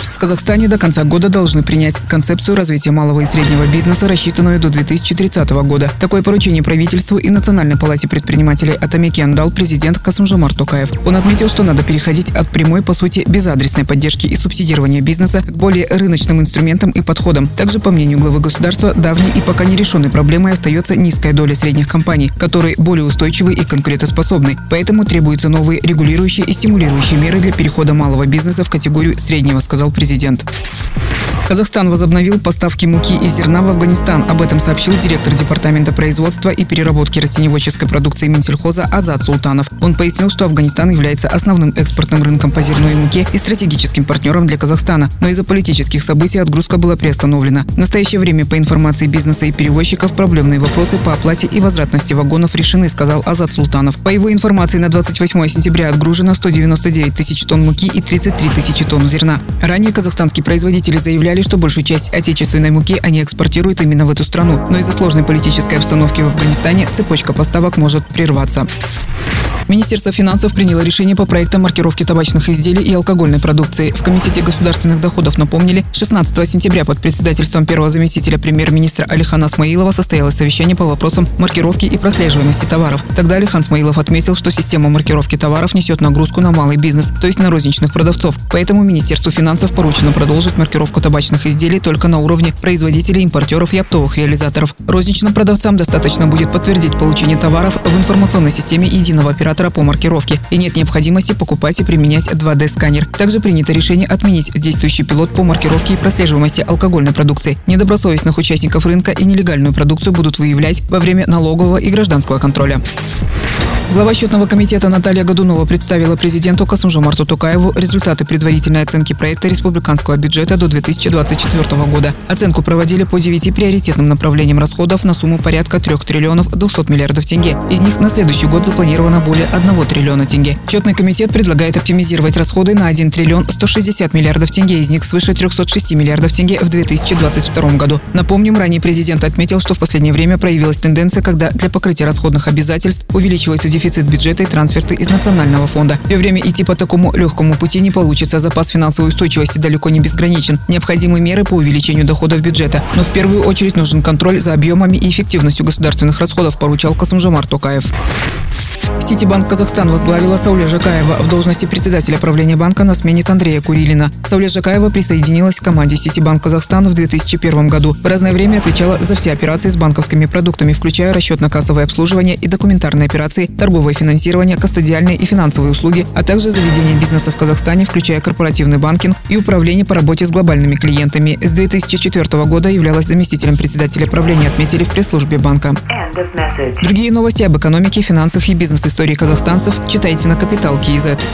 КИЗ». Казахстане до конца года должны принять концепцию развития малого и среднего бизнеса, рассчитанную до 2030 года. Такое поручение правительству и Национальной палате предпринимателей Атамекиан дал президент Касымжамар Токаев. Он отметил, что надо переходить от прямой, по сути, безадресной поддержки и субсидирования бизнеса к более рыночным инструментам и подходам. Также, по мнению главы государства, давней и пока нерешенной проблемой остается низкая доля средних компаний, которые более устойчивы и конкурентоспособны. Поэтому требуются новые регулирующие и стимулирующие меры для перехода малого бизнеса в категорию среднего, сказал президент президент. Казахстан возобновил поставки муки и зерна в Афганистан. Об этом сообщил директор Департамента производства и переработки растеневодческой продукции Минсельхоза Азат Султанов. Он пояснил, что Афганистан является основным экспортным рынком по зерну и муке и стратегическим партнером для Казахстана. Но из-за политических событий отгрузка была приостановлена. В настоящее время, по информации бизнеса и перевозчиков, проблемные вопросы по оплате и возвратности вагонов решены, сказал Азат Султанов. По его информации, на 28 сентября отгружено 199 тысяч тонн муки и 33 тысячи тонн зерна. Ранее казахстанские производители заявляли, что большую часть отечественной муки они экспортируют именно в эту страну. Но из-за сложной политической обстановки в Афганистане цепочка поставок может прерваться. Министерство финансов приняло решение по проектам маркировки табачных изделий и алкогольной продукции. В Комитете государственных доходов напомнили, 16 сентября под председательством первого заместителя премьер-министра Алихана Смаилова состоялось совещание по вопросам маркировки и прослеживаемости товаров. Тогда Алихан Смаилов отметил, что система маркировки товаров несет нагрузку на малый бизнес, то есть на розничных продавцов. Поэтому Министерству финансов поручено продолжить маркировку табачных изделий только на уровне производителей, импортеров и оптовых реализаторов. Розничным продавцам достаточно будет подтвердить получение товаров в информационной системе единого оператора оператора по маркировке и нет необходимости покупать и применять 2D-сканер. Также принято решение отменить действующий пилот по маркировке и прослеживаемости алкогольной продукции. Недобросовестных участников рынка и нелегальную продукцию будут выявлять во время налогового и гражданского контроля. Глава счетного комитета Наталья Годунова представила президенту Касымжумарту Тукаеву результаты предварительной оценки проекта республиканского бюджета до 2024 года. Оценку проводили по 9 приоритетным направлениям расходов на сумму порядка 3 триллионов 200 миллиардов тенге. Из них на следующий год запланировано более 1 триллиона тенге. Счетный комитет предлагает оптимизировать расходы на 1 триллион 160 миллиардов тенге, из них свыше 306 миллиардов тенге в 2022 году. Напомним, ранее президент отметил, что в последнее время проявилась тенденция, когда для покрытия расходных обязательств увеличивается дефицит дефицит бюджета и трансферты из национального фонда. Все время идти по такому легкому пути не получится. Запас финансовой устойчивости далеко не безграничен. Необходимы меры по увеличению доходов бюджета. Но в первую очередь нужен контроль за объемами и эффективностью государственных расходов, поручал Касымжамар Токаев. Ситибанк Казахстан возглавила Сауле Жакаева в должности председателя правления банка на смене Андрея Курилина. Сауле Жакаева присоединилась к команде Ситибанк Казахстан в 2001 году. В разное время отвечала за все операции с банковскими продуктами, включая расчетно-кассовое обслуживание и документарные операции, торговое финансирование, кастодиальные и финансовые услуги, а также заведение бизнеса в Казахстане, включая корпоративный банкинг и управление по работе с глобальными клиентами. С 2004 года являлась заместителем председателя правления, отметили в пресс-службе банка. Другие новости об экономике, финансах и бизнес-истории казахстанцев читайте на Капитал Киезет.